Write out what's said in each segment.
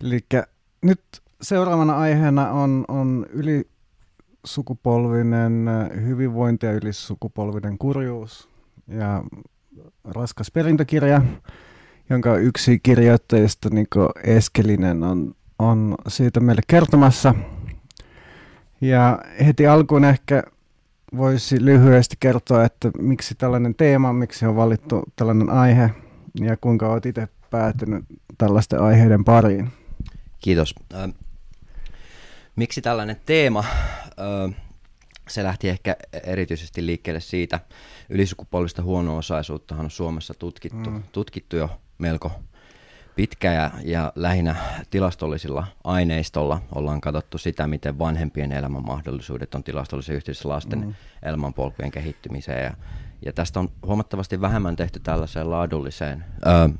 Eli nyt seuraavana aiheena on, on ylisukupolvinen hyvinvointi ja ylisukupolvinen kurjuus ja raskas perintökirja, jonka yksi kirjoittajista Niko Eskelinen on, on siitä meille kertomassa. Ja heti alkuun ehkä voisi lyhyesti kertoa, että miksi tällainen teema, miksi on valittu tällainen aihe ja kuinka olet itse päätynyt tällaisten aiheiden pariin. Kiitos. Äh, miksi tällainen teema? Äh, se lähti ehkä erityisesti liikkeelle siitä, ylisukupolvista huono-osaisuutta on Suomessa tutkittu, mm. tutkittu jo melko pitkä ja, ja lähinnä tilastollisilla aineistolla ollaan katsottu sitä, miten vanhempien elämän mahdollisuudet on tilastollisessa yhteydessä lasten mm. elämänpolkujen kehittymiseen. Ja, ja tästä on huomattavasti vähemmän tehty tällaiseen laadulliseen ö,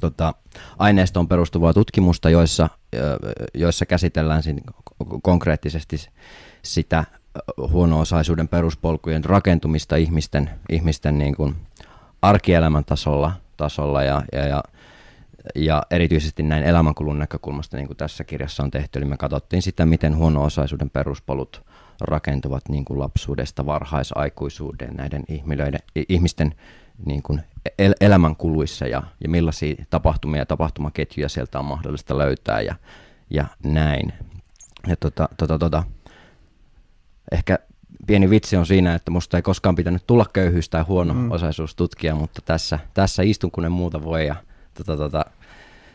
tota, aineistoon perustuvaa tutkimusta, joissa, joissa käsitellään konkreettisesti sitä huono-osaisuuden peruspolkujen rakentumista ihmisten, ihmisten niin kuin arkielämän tasolla, tasolla ja, ja, ja ja erityisesti näin elämänkulun näkökulmasta, niin kuin tässä kirjassa on tehty, eli me katsottiin sitä, miten huono-osaisuuden peruspolut rakentuvat niin kuin lapsuudesta varhaisaikuisuuden näiden ihmisten niin kuin el- elämänkuluissa ja, ja millaisia tapahtumia ja tapahtumaketjuja sieltä on mahdollista löytää ja, ja näin. Ja tota, tota, tota, ehkä pieni vitsi on siinä, että musta ei koskaan pitänyt tulla köyhyys tai huono-osaisuus tutkia, mutta tässä, tässä istun kun en muuta voi ja tota, tota,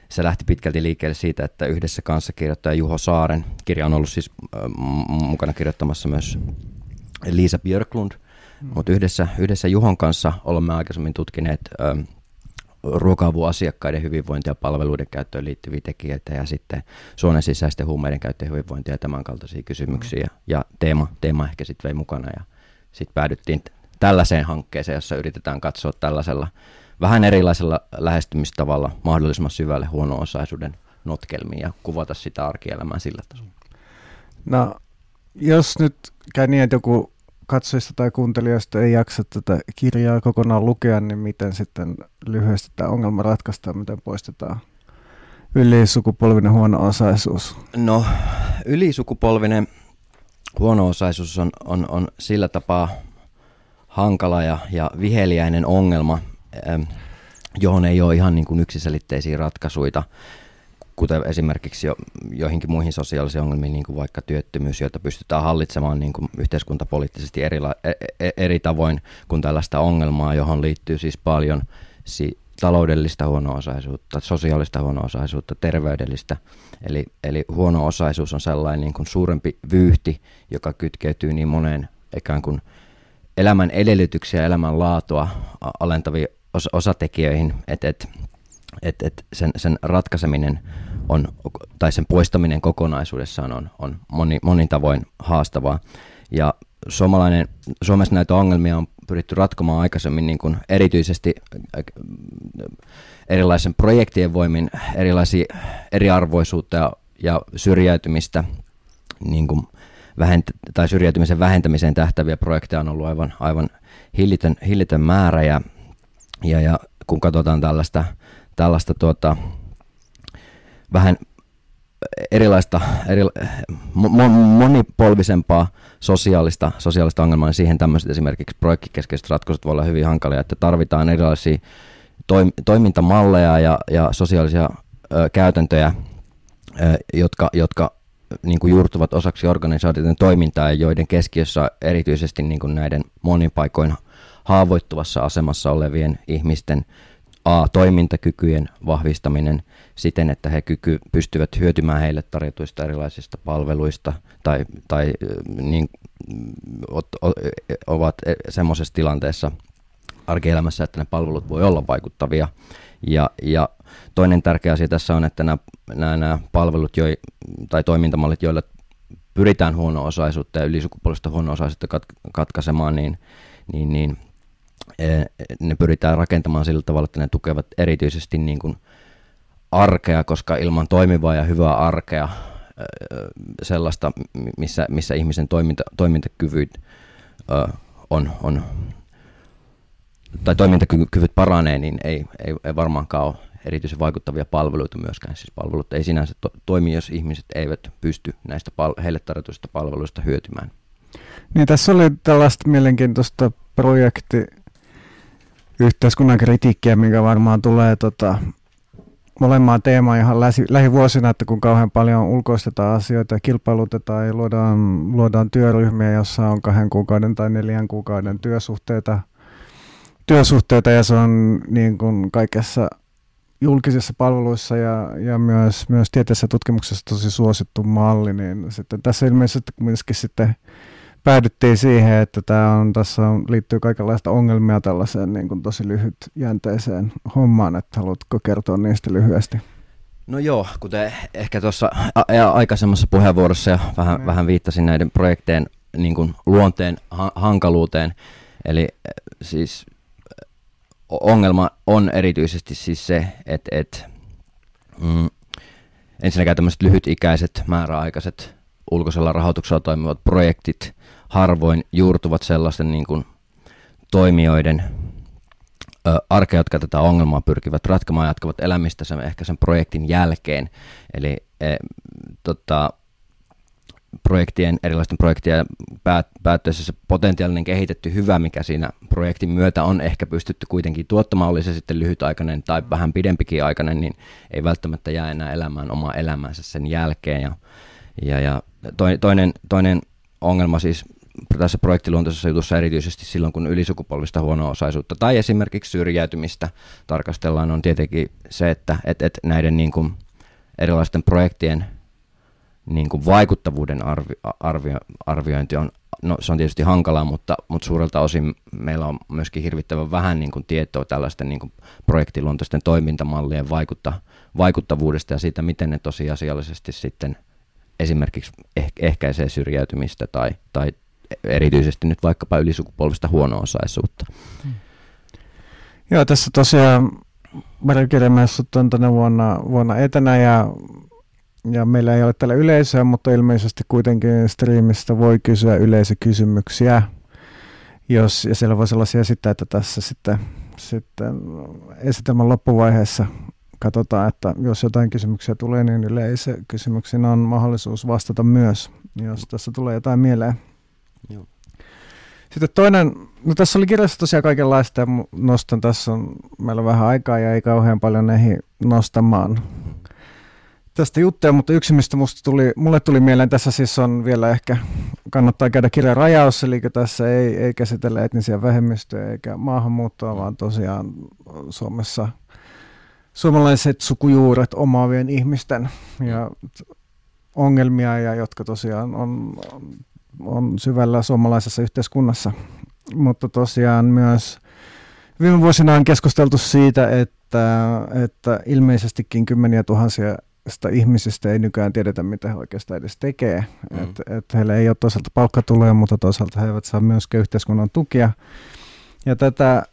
se lähti pitkälti liikkeelle siitä, että yhdessä kanssa kirjoittaja Juho Saaren, kirja on ollut siis äh, mukana kirjoittamassa myös Liisa Björklund, mm. Mutta yhdessä, yhdessä Juhon kanssa olemme aikaisemmin tutkineet äh, ruoka asiakkaiden hyvinvointia palveluiden käyttöön liittyviä tekijöitä ja sitten suonen sisäisten huumeiden käyttöön hyvinvointia ja tämän kaltaisia kysymyksiä. Mm. Ja teema, teema ehkä sitten vei mukana ja sitten päädyttiin tällaiseen hankkeeseen, jossa yritetään katsoa tällaisella vähän erilaisella lähestymistavalla mahdollisimman syvälle huono-osaisuuden notkelmiin ja kuvata sitä arkielämää sillä tasolla. No, jos nyt käy niin, että joku katsojista tai kuuntelijoista ei jaksa tätä kirjaa kokonaan lukea, niin miten sitten lyhyesti tämä ongelma ratkaistaan, miten poistetaan ylisukupolvinen huono-osaisuus? No, ylisukupolvinen huono-osaisuus on, on, on sillä tapaa hankala ja, ja viheliäinen ongelma, johon ei ole ihan niin kuin yksiselitteisiä ratkaisuja, kuten esimerkiksi jo, joihinkin muihin sosiaalisiin ongelmiin, niin kuin vaikka työttömyys, joita pystytään hallitsemaan niin kuin yhteiskuntapoliittisesti eri, e, e, eri tavoin kuin tällaista ongelmaa, johon liittyy siis paljon si- taloudellista huono-osaisuutta, sosiaalista huono-osaisuutta, terveydellistä. Eli, eli huono-osaisuus on sellainen niin kuin suurempi vyyhti, joka kytkeytyy niin moneen ikään kuin elämän edellytyksiä elämän laatua alentaviin os- osatekijöihin, että et, et, et sen, sen ratkaiseminen on, tai sen poistaminen kokonaisuudessaan on, on moni, monin tavoin haastavaa. Ja suomalainen, Suomessa näitä ongelmia on pyritty ratkomaan aikaisemmin niin kuin erityisesti äh, erilaisen projektien voimin, erilaisia eriarvoisuutta ja, ja syrjäytymistä niin kuin vähent- tai syrjäytymisen vähentämiseen tähtäviä projekteja on ollut aivan, aivan hillitön, hillitön määrä ja ja, ja kun katsotaan tällaista, tällaista tuota, vähän erilaista, eri, mo, monipolvisempaa sosiaalista, sosiaalista ongelmaa, niin siihen tämmöiset esimerkiksi projektikeskeiset ratkaisut voi olla hyvin hankalia, että tarvitaan erilaisia toim, toimintamalleja ja, ja sosiaalisia ö, käytäntöjä, ö, jotka, jotka niin kuin juurtuvat osaksi organisaatioiden toimintaa ja joiden keskiössä erityisesti niin kuin näiden monin paikoin haavoittuvassa asemassa olevien ihmisten A, toimintakykyjen vahvistaminen siten, että he kyky, pystyvät hyötymään heille tarjotuista erilaisista palveluista tai, tai niin, ot, o, ovat semmoisessa tilanteessa arkielämässä, että ne palvelut voi olla vaikuttavia. Ja, ja toinen tärkeä asia tässä on, että nämä, nämä, nämä palvelut joi, tai toimintamallit, joilla pyritään huono-osaisuutta ja ylisukupuolista huono-osaisuutta kat- katkaisemaan, niin, niin, niin ne pyritään rakentamaan sillä tavalla, että ne tukevat erityisesti niin kuin arkea, koska ilman toimivaa ja hyvää arkea eh, sellaista, missä, missä ihmisen toiminta, toimintakyvyt eh, on, on tai toimintakyvyt paranee, niin ei, ei, ei varmaankaan ole erityisen vaikuttavia palveluita myöskään. Siis palvelut ei sinänsä to- toimi, jos ihmiset eivät pysty näistä pal- heille tarjotuista palveluista hyötymään. Niin tässä oli tällaista mielenkiintoista projekti yhteiskunnan kritiikkiä, mikä varmaan tulee tota, molemmaan teemaan ihan läsi, lähivuosina, että kun kauhean paljon ulkoistetaan asioita ja kilpailutetaan ja luodaan, luodaan työryhmiä, jossa on kahden kuukauden tai neljän kuukauden työsuhteita, työsuhteita ja se on niin kuin kaikessa julkisissa palveluissa ja, ja myös, myös tieteessä tutkimuksessa tosi suosittu malli, niin sitten tässä ilmeisesti kuitenkin sitten päädyttiin siihen, että tämä on, tässä on, liittyy kaikenlaista ongelmia tällaiseen niin kuin tosi lyhytjänteiseen hommaan, että haluatko kertoa niistä lyhyesti? No joo, kuten ehkä tuossa a- aikaisemmassa puheenvuorossa ja vähän, mm. vähän viittasin näiden projektien niin kuin luonteen ha- hankaluuteen, eli siis ongelma on erityisesti siis se, että, että mm, ensinnäkään tämmöiset lyhytikäiset, määräaikaiset, ulkoisella rahoituksella toimivat projektit harvoin juurtuvat sellaisten niin kuin toimijoiden ö, arkea, jotka tätä ongelmaa pyrkivät ratkamaan ja jatkavat elämistä sen, ehkä sen projektin jälkeen. Eli e, tota, projektien, erilaisten projektien päät, päättyessä se potentiaalinen kehitetty hyvä, mikä siinä projektin myötä on ehkä pystytty kuitenkin tuottamaan, oli se sitten lyhytaikainen tai vähän pidempikin aikainen, niin ei välttämättä jää enää elämään omaa elämänsä sen jälkeen. Ja, ja, ja toinen, toinen ongelma siis tässä projektiluontoisessa jutussa erityisesti silloin, kun ylisukupolvista huono-osaisuutta tai esimerkiksi syrjäytymistä tarkastellaan, on tietenkin se, että et, et näiden niin kuin erilaisten projektien niin kuin vaikuttavuuden arvi, arvio, arviointi on, no se on tietysti hankalaa, mutta, mutta suurelta osin meillä on myöskin hirvittävän vähän niin kuin tietoa tällaisten niin kuin projektiluontoisten toimintamallien vaikutta, vaikuttavuudesta ja siitä, miten ne tosiasiallisesti sitten esimerkiksi eh, ehkäisee syrjäytymistä tai, tai erityisesti nyt vaikkapa ylisukupolvista huono-osaisuutta. Hmm. Joo, tässä tosiaan Marikirjamäessut on tänä vuonna, vuonna etänä ja ja meillä ei ole täällä yleisöä, mutta ilmeisesti kuitenkin striimistä voi kysyä yleisökysymyksiä. Jos, ja siellä voisi olla esittää, että tässä sitten, sitten esitelmän loppuvaiheessa katsotaan, että jos jotain kysymyksiä tulee, niin yleisökysymyksiin on mahdollisuus vastata myös, jos tässä tulee jotain mieleen. Joo. Sitten toinen, no tässä oli kirjassa tosiaan kaikenlaista ja nostan, tässä on meillä vähän aikaa ja ei kauhean paljon ehdi nostamaan tästä juttuja, mutta yksi, mistä musta tuli, mulle tuli mieleen, tässä siis on vielä ehkä, kannattaa käydä kirjan rajaus, eli tässä ei, ei käsitellä etnisiä vähemmistöjä eikä maahanmuuttoa, vaan tosiaan Suomessa suomalaiset sukujuuret omaavien ihmisten ja ongelmia, ja jotka tosiaan on, on syvällä suomalaisessa yhteiskunnassa. Mutta tosiaan myös viime vuosina on keskusteltu siitä, että, että ilmeisestikin kymmeniä tuhansia sitä ihmisistä ei nykyään tiedetä, mitä he oikeastaan edes tekee. Mm. Että et heillä ei ole toisaalta palkkatuloja, mutta toisaalta he eivät saa myöskään yhteiskunnan tukia. Ja tätä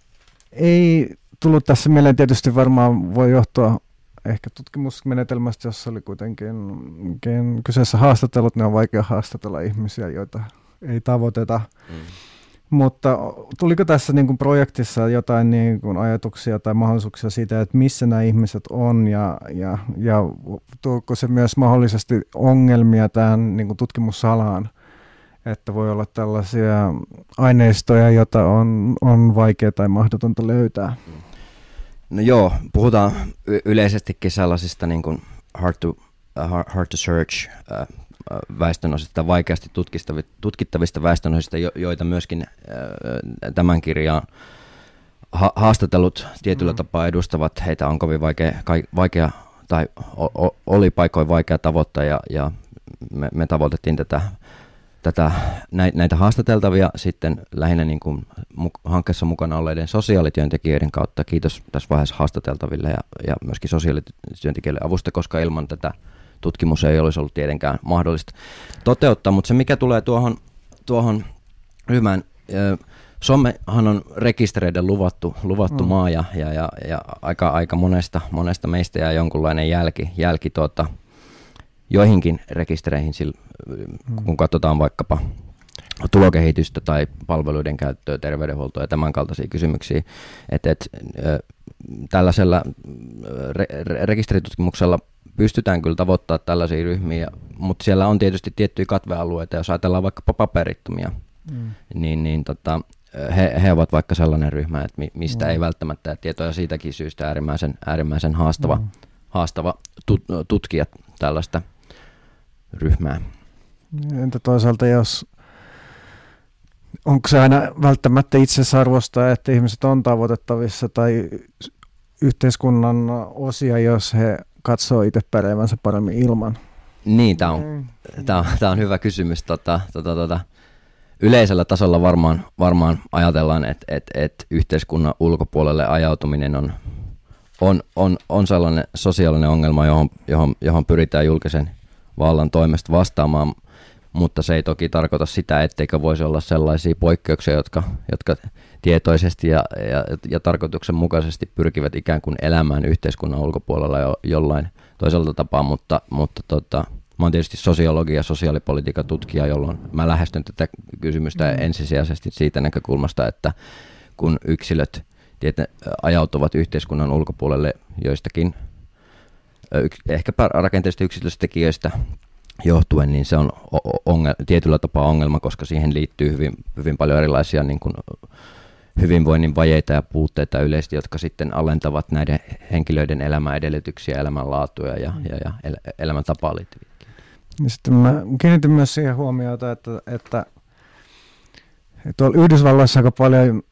ei tullut tässä mieleen tietysti varmaan voi johtua ehkä tutkimusmenetelmästä, jossa oli kuitenkin kyseessä haastattelut, ne on vaikea haastatella ihmisiä, joita ei tavoiteta. Mm. Mutta tuliko tässä niin kuin projektissa jotain niin kuin ajatuksia tai mahdollisuuksia siitä, että missä nämä ihmiset on ja, ja, ja tuoko se myös mahdollisesti ongelmia tähän niin kuin tutkimussalaan, että voi olla tällaisia aineistoja, joita on, on vaikea tai mahdotonta löytää? No joo, puhutaan y- yleisestikin sellaisista niin kuin hard, to, uh, hard to search uh, väestönosista, vaikeasti tutkittavista väestönosista, joita myöskin tämän kirjan haastatellut tietyllä mm. tapaa edustavat. Heitä on kovin vaikea, vaikea tai oli paikoin vaikea tavoittaa ja, ja me, me tavoitettiin tätä, tätä, näitä haastateltavia sitten lähinnä niin kuin hankkeessa mukana olleiden sosiaalityöntekijöiden kautta. Kiitos tässä vaiheessa haastateltaville ja, ja myöskin sosiaalityöntekijöille avusta, koska ilman tätä tutkimus ei olisi ollut tietenkään mahdollista toteuttaa, mutta se mikä tulee tuohon, tuohon ryhmään, Somehan on rekistereiden luvattu, luvattu mm. maa ja, ja, ja, ja aika, aika monesta, monesta meistä ja jonkunlainen jälki, jälki tuota, joihinkin rekistereihin, mm. kun katsotaan vaikkapa tulokehitystä tai palveluiden käyttöä, terveydenhuoltoa ja tämän kaltaisia kysymyksiä. Et, et, tällaisella re- rekisteritutkimuksella pystytään kyllä tavoittamaan tällaisia ryhmiä, mutta siellä on tietysti tiettyjä katvealueita, jos ajatellaan vaikka paperittomia, mm. niin, niin tota, he, he ovat vaikka sellainen ryhmä, että mistä mm. ei välttämättä tietoja siitäkin syystä äärimmäisen, äärimmäisen haastava, mm. haastava tut, tutkia tällaista ryhmää. Entä toisaalta, jos onko se aina välttämättä itsesarvosta, että ihmiset on tavoitettavissa tai yhteiskunnan osia, jos he katsoo itse pärjäävänsä paremmin ilman? Niin, tämä on, mm. tää on, tää on hyvä kysymys. Tota, tota, tota. Yleisellä tasolla varmaan, varmaan ajatellaan, että et, et yhteiskunnan ulkopuolelle ajautuminen on, on, on, on sellainen sosiaalinen ongelma, johon, johon, johon pyritään julkisen vallan toimesta vastaamaan, mutta se ei toki tarkoita sitä, etteikö voisi olla sellaisia poikkeuksia, jotka, jotka tietoisesti ja, ja, ja tarkoituksenmukaisesti pyrkivät ikään kuin elämään yhteiskunnan ulkopuolella jo, jollain toisella tapaa, mutta, mutta tota, mä oon tietysti sosiologi ja sosiaalipolitiikan tutkija, jolloin mä lähestyn tätä kysymystä mm. ensisijaisesti siitä näkökulmasta, että kun yksilöt tieten, ajautuvat yhteiskunnan ulkopuolelle joistakin ehkä rakenteellisista yksityistekijöistä johtuen, niin se on ongel, tietyllä tapaa ongelma, koska siihen liittyy hyvin, hyvin paljon erilaisia niin kuin, hyvinvoinnin vajeita ja puutteita yleisesti, jotka sitten alentavat näiden henkilöiden elämäedellytyksiä, elämänlaatuja ja, ja, ja el, liittyviä. Ja sitten mä kiinnitin myös siihen huomiota, että, että, että tuolla Yhdysvalloissa aika paljon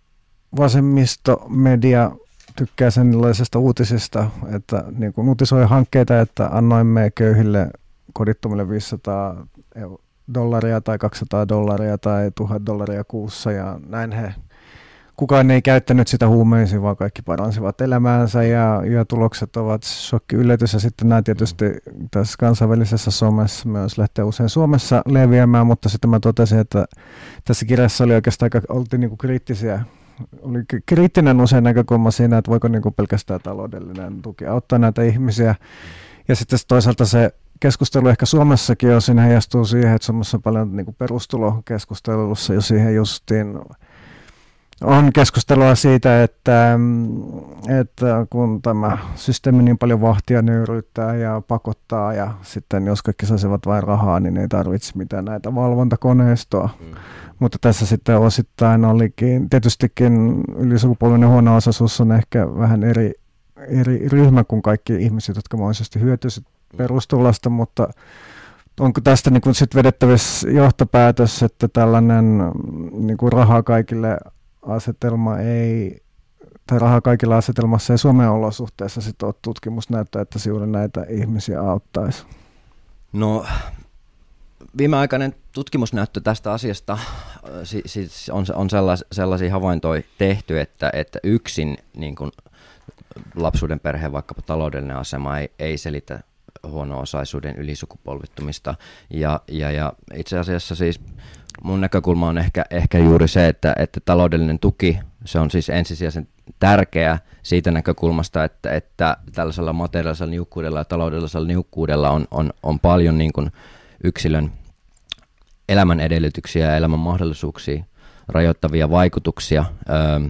vasemmistomedia tykkää sellaisesta uutisesta, että niin kuin uutisoi hankkeita, että annoimme köyhille kodittomille 500 dollaria tai 200 dollaria tai 1000 dollaria kuussa ja näin he kukaan ei käyttänyt sitä huumeisiin, vaan kaikki paransivat elämäänsä ja, ja tulokset ovat shokki yllätys. Ja sitten nämä tietysti tässä kansainvälisessä somessa myös lähtee usein Suomessa leviämään, mutta sitten mä totesin, että tässä kirjassa oli oikeastaan aika, oltiin niin kriittisiä oli kriittinen usein näkökulma siinä, että voiko niin kuin pelkästään taloudellinen tuki auttaa näitä ihmisiä. Ja sitten toisaalta se keskustelu ehkä Suomessakin osin heijastuu siihen, että Suomessa on paljon niin kuin perustulokeskustelussa jo siihen justiin on keskustelua siitä, että, että kun tämä systeemi niin paljon vahtia nöyryyttää ja pakottaa ja sitten jos kaikki saisivat vain rahaa, niin ei tarvitse mitään näitä valvontakoneistoa. Mm. Mutta tässä sitten osittain olikin, tietystikin ylisukupolvinen huono-osaisuus on ehkä vähän eri, eri ryhmä kuin kaikki ihmiset, jotka mahdollisesti hyötyisivät mm. perustulosta, mutta onko tästä niin kuin sit vedettävissä johtopäätös, että tällainen niin kuin rahaa kaikille asetelma ei, tai raha kaikilla asetelmassa ei Suomen olosuhteessa sit ole tutkimus näyttää, että se juuri näitä ihmisiä auttaisi? No viimeaikainen tutkimusnäyttö tästä asiasta siis on, on sellais, sellaisia havaintoja tehty, että, että yksin niin kun lapsuuden perheen vaikkapa taloudellinen asema ei, ei selitä huono-osaisuuden ylisukupolvittumista. Ja, ja, ja itse asiassa siis mun näkökulma on ehkä, ehkä juuri se, että, että taloudellinen tuki, se on siis ensisijaisen tärkeä siitä näkökulmasta, että, että tällaisella materiaalisella niukkuudella ja taloudellisella niukkuudella on, on, on paljon niin kuin yksilön elämän edellytyksiä ja elämän mahdollisuuksia rajoittavia vaikutuksia öö,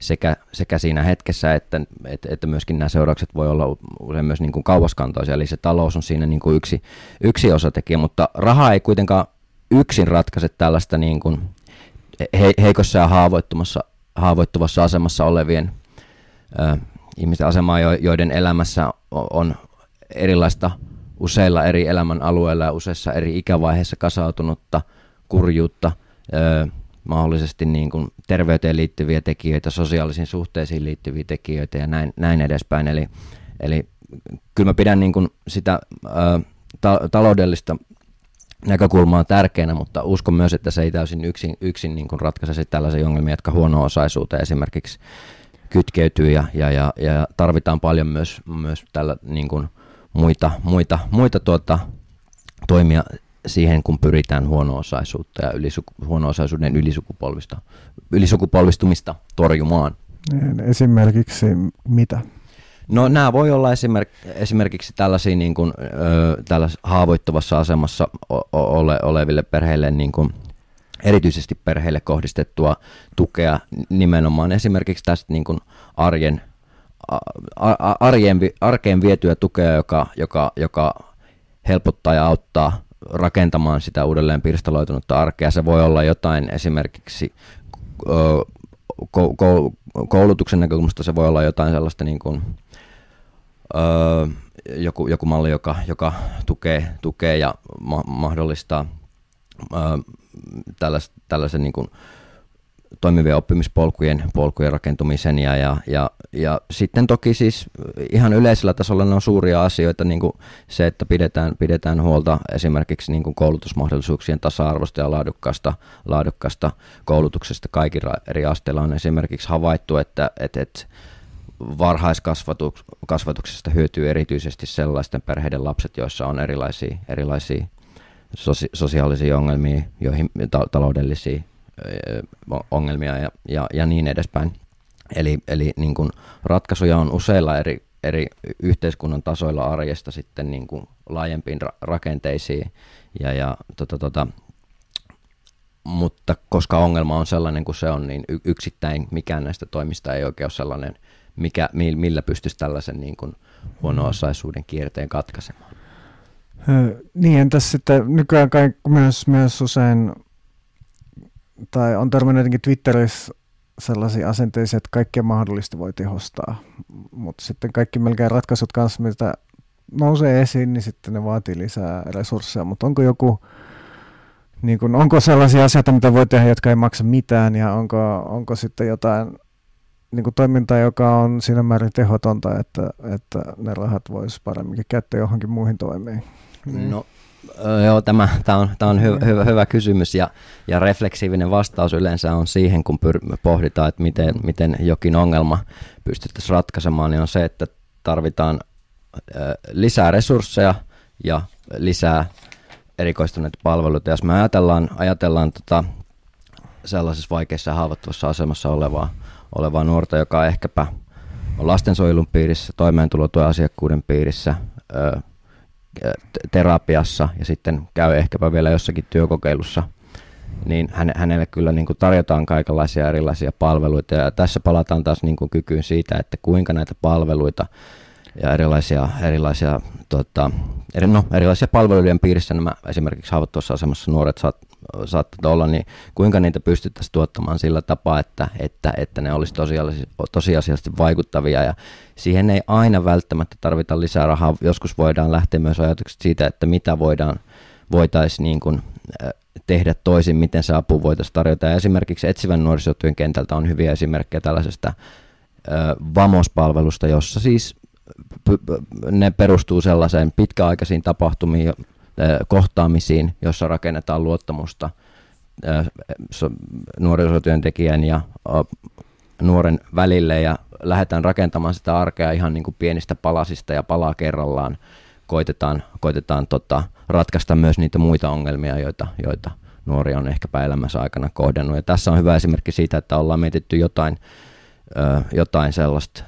sekä, sekä siinä hetkessä, että, että, että myöskin nämä seuraukset voi olla usein myös niin kuin kauaskantoisia, eli se talous on siinä niin kuin yksi, yksi osatekijä, mutta raha ei kuitenkaan yksin ratkaise tällaista niin kuin he, heikossa ja haavoittumassa, haavoittuvassa asemassa olevien ö, ihmisten asemaa, joiden elämässä on erilaista useilla eri elämän alueilla ja useissa eri ikävaiheissa kasautunutta kurjuutta, ö, mahdollisesti niin kuin terveyteen liittyviä tekijöitä, sosiaalisiin suhteisiin liittyviä tekijöitä ja näin, näin edespäin. Eli, eli kyllä mä pidän niin kuin sitä ö, ta- taloudellista näkökulmaa tärkeänä, mutta uskon myös, että se ei täysin yksin, yksin niin kuin ratkaise tällaisia ongelmia, jotka huono-osaisuuteen esimerkiksi kytkeytyy ja, ja, ja, ja tarvitaan paljon myös, myös tällä niin kuin muita, muita, muita tuota, toimia siihen, kun pyritään huono-osaisuutta ja ylisuku, huono-osaisuuden ylisukupolvista, ylisukupolvistumista torjumaan. Esimerkiksi mitä? No nämä voi olla esimerk, esimerkiksi tällaisia niin kuin, ö, tällais haavoittuvassa asemassa ole, oleville perheille niin kuin, erityisesti perheille kohdistettua tukea nimenomaan esimerkiksi tästä niin kuin arjen, arjen, arkeen vietyä tukea, joka, joka, joka helpottaa ja auttaa rakentamaan sitä uudelleen pirstaloitunutta arkea. Se voi olla jotain esimerkiksi koulutuksen näkökulmasta se voi olla jotain sellaista niin kuin, joku, joku malli, joka, joka tukee, tukee ja ma- mahdollistaa tällaisen, tällaisen niin kuin, toimivien oppimispolkujen polkujen rakentumisen ja, ja, ja, ja sitten toki siis ihan yleisellä tasolla ne on suuria asioita, niin kuin se, että pidetään, pidetään huolta esimerkiksi niin kuin koulutusmahdollisuuksien tasa-arvosta ja laadukkaasta, laadukkaasta koulutuksesta. Kaikilla eri asteilla on esimerkiksi havaittu, että, että, että varhaiskasvatuksesta hyötyy erityisesti sellaisten perheiden lapset, joissa on erilaisia, erilaisia sosiaalisia ongelmia, joihin ta- taloudellisia ongelmia ja, ja, ja niin edespäin. Eli, eli niin kuin ratkaisuja on useilla eri, eri yhteiskunnan tasoilla arjesta sitten niin kuin laajempiin ra- rakenteisiin. Ja, ja, tota, tota, mutta koska ongelma on sellainen kuin se on, niin yksittäin mikään näistä toimista ei oikein ole sellainen, mikä, millä pystyisi tällaisen niin kuin huono-osaisuuden kierteen katkaisemaan. Niin, entäs sitten nykyään myös, myös usein tai on törmännyt jotenkin Twitterissä sellaisia asenteisia, että kaikkea mahdollista voi tehostaa, mutta sitten kaikki melkein ratkaisut kanssa, mitä nousee esiin, niin sitten ne vaatii lisää resursseja, mutta onko joku, niin kun, onko sellaisia asioita, mitä voi tehdä, jotka ei maksa mitään, ja onko, onko sitten jotain niin toimintaa, joka on siinä määrin tehotonta, että, että ne rahat voisi paremminkin käyttää johonkin muihin toimiin? No Joo, tämä, tämä on, tämä on hyvä, hyvä, hyvä kysymys ja, ja refleksiivinen vastaus yleensä on siihen, kun pyr, pohditaan, että miten, miten jokin ongelma pystyttäisiin ratkaisemaan, niin on se, että tarvitaan lisää resursseja ja lisää erikoistuneita palveluita. Jos me ajatellaan, ajatellaan tota sellaisessa vaikeassa ja haavoittuvassa asemassa olevaa, olevaa nuorta, joka ehkäpä on lastensuojelun piirissä, toimeentulotuen asiakkuuden piirissä, terapiassa ja sitten käy ehkäpä vielä jossakin työkokeilussa, niin hänelle kyllä niin kuin tarjotaan kaikenlaisia erilaisia palveluita. Ja tässä palataan taas niin kuin kykyyn siitä, että kuinka näitä palveluita ja erilaisia, erilaisia, tota, eri, no, erilaisia palveluiden piirissä nämä esimerkiksi haavoittuvassa asemassa nuoret saat, saattavat olla, niin kuinka niitä pystyttäisiin tuottamaan sillä tapaa, että, että, että ne olisi tosiasiallisesti vaikuttavia ja siihen ei aina välttämättä tarvita lisää rahaa. Joskus voidaan lähteä myös ajatukset siitä, että mitä voidaan, voitaisiin niin kuin, tehdä toisin, miten se apu voitaisiin tarjota. Ja esimerkiksi etsivän nuorisotyön kentältä on hyviä esimerkkejä tällaisesta VAMOS-palvelusta, jossa siis ne perustuu sellaiseen pitkäaikaisiin tapahtumiin, kohtaamisiin, jossa rakennetaan luottamusta nuorisotyöntekijän ja nuoren välille ja lähdetään rakentamaan sitä arkea ihan niin kuin pienistä palasista ja palaa kerrallaan. Koitetaan, koitetaan tota, ratkaista myös niitä muita ongelmia, joita, joita nuori on ehkä elämänsä aikana kohdannut. Ja tässä on hyvä esimerkki siitä, että ollaan mietitty jotain, jotain sellaista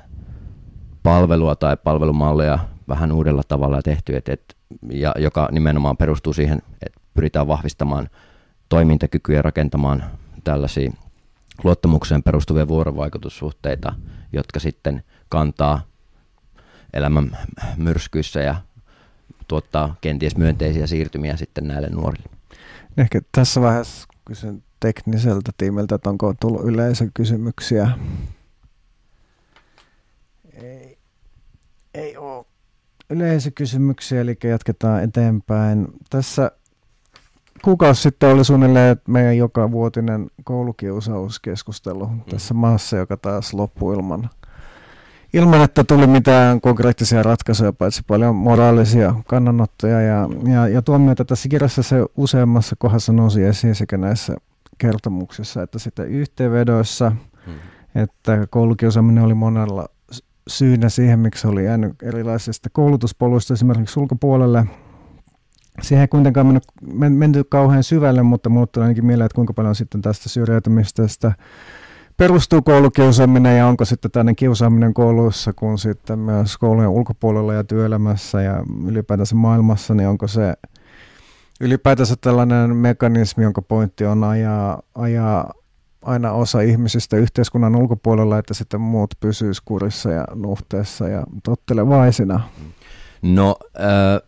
palvelua tai palvelumallia vähän uudella tavalla tehty, et, et, ja joka nimenomaan perustuu siihen, että pyritään vahvistamaan toimintakykyä ja rakentamaan tällaisia luottamukseen perustuvia vuorovaikutussuhteita, jotka sitten kantaa elämän myrskyissä ja tuottaa kenties myönteisiä siirtymiä sitten näille nuorille. Ehkä tässä vaiheessa kysyn tekniseltä tiimiltä, että onko tullut yleisökysymyksiä ei ole yleisökysymyksiä, eli jatketaan eteenpäin. Tässä kuukausi sitten oli suunnilleen meidän joka vuotinen koulukiusauskeskustelu mm. tässä maassa, joka taas loppui ilman, ilman, että tuli mitään konkreettisia ratkaisuja, paitsi paljon moraalisia kannanottoja ja, ja, ja tuomioita. Tässä kirjassa se useammassa kohdassa nousi esiin sekä näissä kertomuksissa että sitten yhteenvedoissa, mm. että koulukiusaaminen oli monella syynä siihen, miksi oli jäänyt erilaisista koulutuspoluista esimerkiksi ulkopuolelle. Siihen ei kuitenkaan mennyt, men, menty kauhean syvälle, mutta tuli ainakin mieleen, että kuinka paljon sitten tästä syrjäytymisestä perustuu koulukiusaaminen ja onko sitten tämmöinen kiusaaminen kouluissa kuin sitten myös koulujen ulkopuolella ja työelämässä ja ylipäätänsä maailmassa, niin onko se ylipäätänsä tällainen mekanismi, jonka pointti on ajaa, ajaa aina osa ihmisistä yhteiskunnan ulkopuolella, että sitten muut pysyis kurissa ja nuhteessa ja tottelevaisina. No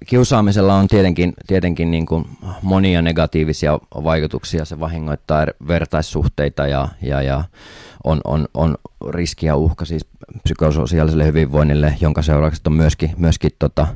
kiusaamisella on tietenkin, tietenkin niin kuin monia negatiivisia vaikutuksia. Se vahingoittaa er-, vertaissuhteita ja, ja, ja on, on, on riski ja uhka siis psykososiaaliselle hyvinvoinnille, jonka seuraukset on myöskin, myöskin tota,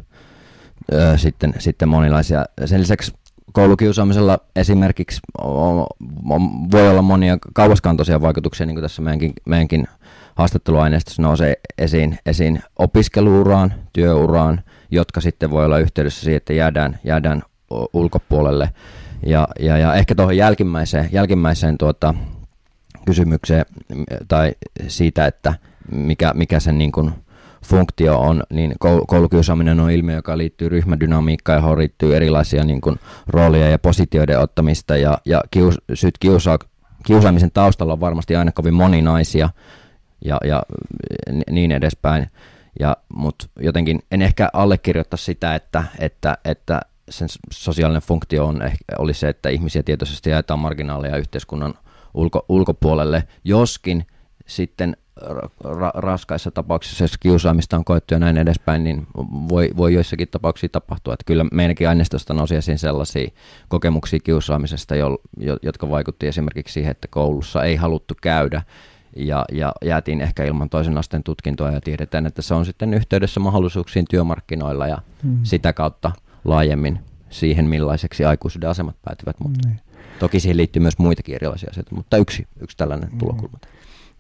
ö, sitten, sitten monilaisia. Sen lisäksi koulukiusaamisella esimerkiksi on, on, voi olla monia kauaskantoisia vaikutuksia, niin kuin tässä meidänkin, meidänkin haastatteluaineistossa nousee esiin, esiin opiskeluuraan, työuraan, jotka sitten voi olla yhteydessä siihen, että jäädään, jäädään ulkopuolelle. Ja, ja, ja ehkä tuohon jälkimmäiseen, jälkimmäiseen tuota, kysymykseen tai siitä, että mikä, mikä sen niin kuin funktio on, niin koulukiusaaminen on ilmiö, joka liittyy ryhmädynamiikkaan, johon liittyy erilaisia niin kuin roolia ja positioiden ottamista ja, ja kius, syyt kiusa, kiusaamisen taustalla on varmasti aina kovin moninaisia ja, ja niin edespäin. Ja, mutta jotenkin en ehkä allekirjoita sitä, että, että, että sen sosiaalinen funktio on, ehkä, oli se, että ihmisiä tietoisesti jaetaan marginaaleja yhteiskunnan ulko, ulkopuolelle, joskin sitten ra- raskaissa tapauksissa, jos kiusaamista on koettu ja näin edespäin, niin voi, voi joissakin tapauksissa tapahtua. Että kyllä meidänkin aineistosta nousi esiin sellaisia kokemuksia kiusaamisesta, jo, jo, jotka vaikutti esimerkiksi siihen, että koulussa ei haluttu käydä ja, ja jäätiin ehkä ilman toisen asteen tutkintoa ja tiedetään, että se on sitten yhteydessä mahdollisuuksiin työmarkkinoilla ja mm. sitä kautta laajemmin siihen, millaiseksi aikuisuuden asemat päätyvät. Mutta mm. Toki siihen liittyy myös muitakin erilaisia asioita, mutta yksi, yksi tällainen mm. tulokulma.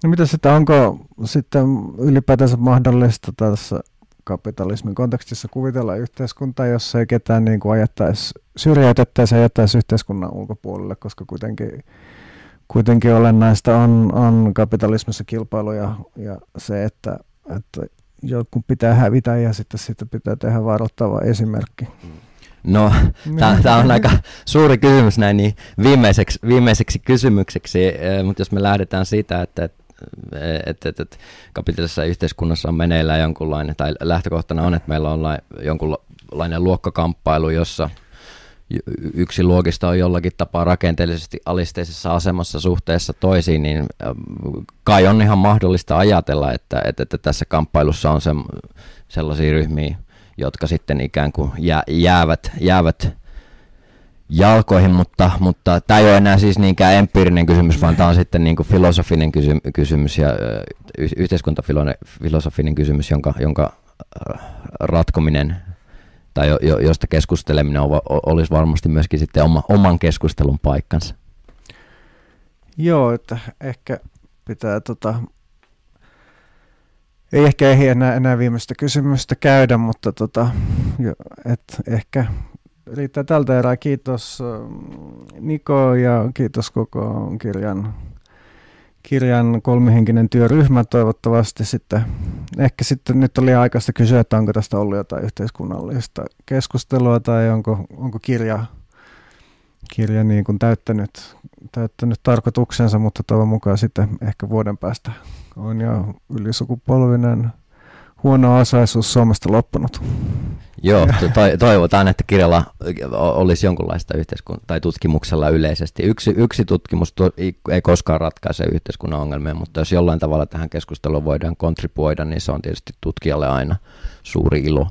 No mitä sitten, onko sitten ylipäätänsä mahdollista tässä kapitalismin kontekstissa kuvitella yhteiskuntaa, jossa ei ketään niin kuin ajattaisi, syrjäytettäisi ja jättäisi yhteiskunnan ulkopuolelle, koska kuitenkin, kuitenkin olennaista on, on kapitalismissa kilpailu ja, ja se, että, että joku pitää hävitä ja sitten siitä pitää tehdä varoittava esimerkki. No, tämä on aika suuri kysymys näin niin viimeiseksi, viimeiseksi kysymykseksi, eh, mutta jos me lähdetään siitä, että, että että, että, että kapitalisessa yhteiskunnassa on meneillään jonkunlainen, tai lähtökohtana on, että meillä on la, jonkunlainen luokkakamppailu, jossa yksi luokista on jollakin tapaa rakenteellisesti alisteisessa asemassa suhteessa toisiin, niin kai on ihan mahdollista ajatella, että, että, että tässä kamppailussa on se, sellaisia ryhmiä, jotka sitten ikään kuin jää, jäävät, jäävät jalkoihin, mutta, mutta tämä ei ole enää siis niinkään empiirinen kysymys, vaan tämä on sitten niin kuin filosofinen kysy- kysymys ja y- yhteiskuntafilosofinen kysymys, jonka, jonka ratkominen tai jo, jo, josta keskusteleminen on, olisi varmasti myöskin sitten oma, oman keskustelun paikkansa. Joo, että ehkä pitää tota, ei ehkä ehdi enää, enää viimeistä kysymystä käydä, mutta tota, jo, et ehkä riittää tältä erää. Kiitos Niko ja kiitos koko kirjan, kirjan kolmihenkinen työryhmä. Toivottavasti sitten, ehkä sitten nyt oli aikaista kysyä, että onko tästä ollut jotain yhteiskunnallista keskustelua tai onko, onko kirja, kirja niin kuin täyttänyt, täyttänyt tarkoituksensa, mutta toivon mukaan sitten ehkä vuoden päästä on jo ylisukupolvinen huono osaisuus Suomesta loppunut. Joo, to- toivotaan, että kirjalla olisi jonkunlaista yhteiskuntaa tai tutkimuksella yleisesti. Yksi, yksi tutkimus ei koskaan ratkaise yhteiskunnan ongelmia, mutta jos jollain tavalla tähän keskusteluun voidaan kontribuoida, niin se on tietysti tutkijalle aina suuri ilo.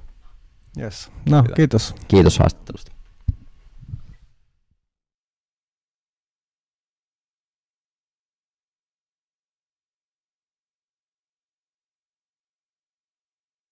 Yes. No, Hyvä. kiitos. Kiitos haastattelusta.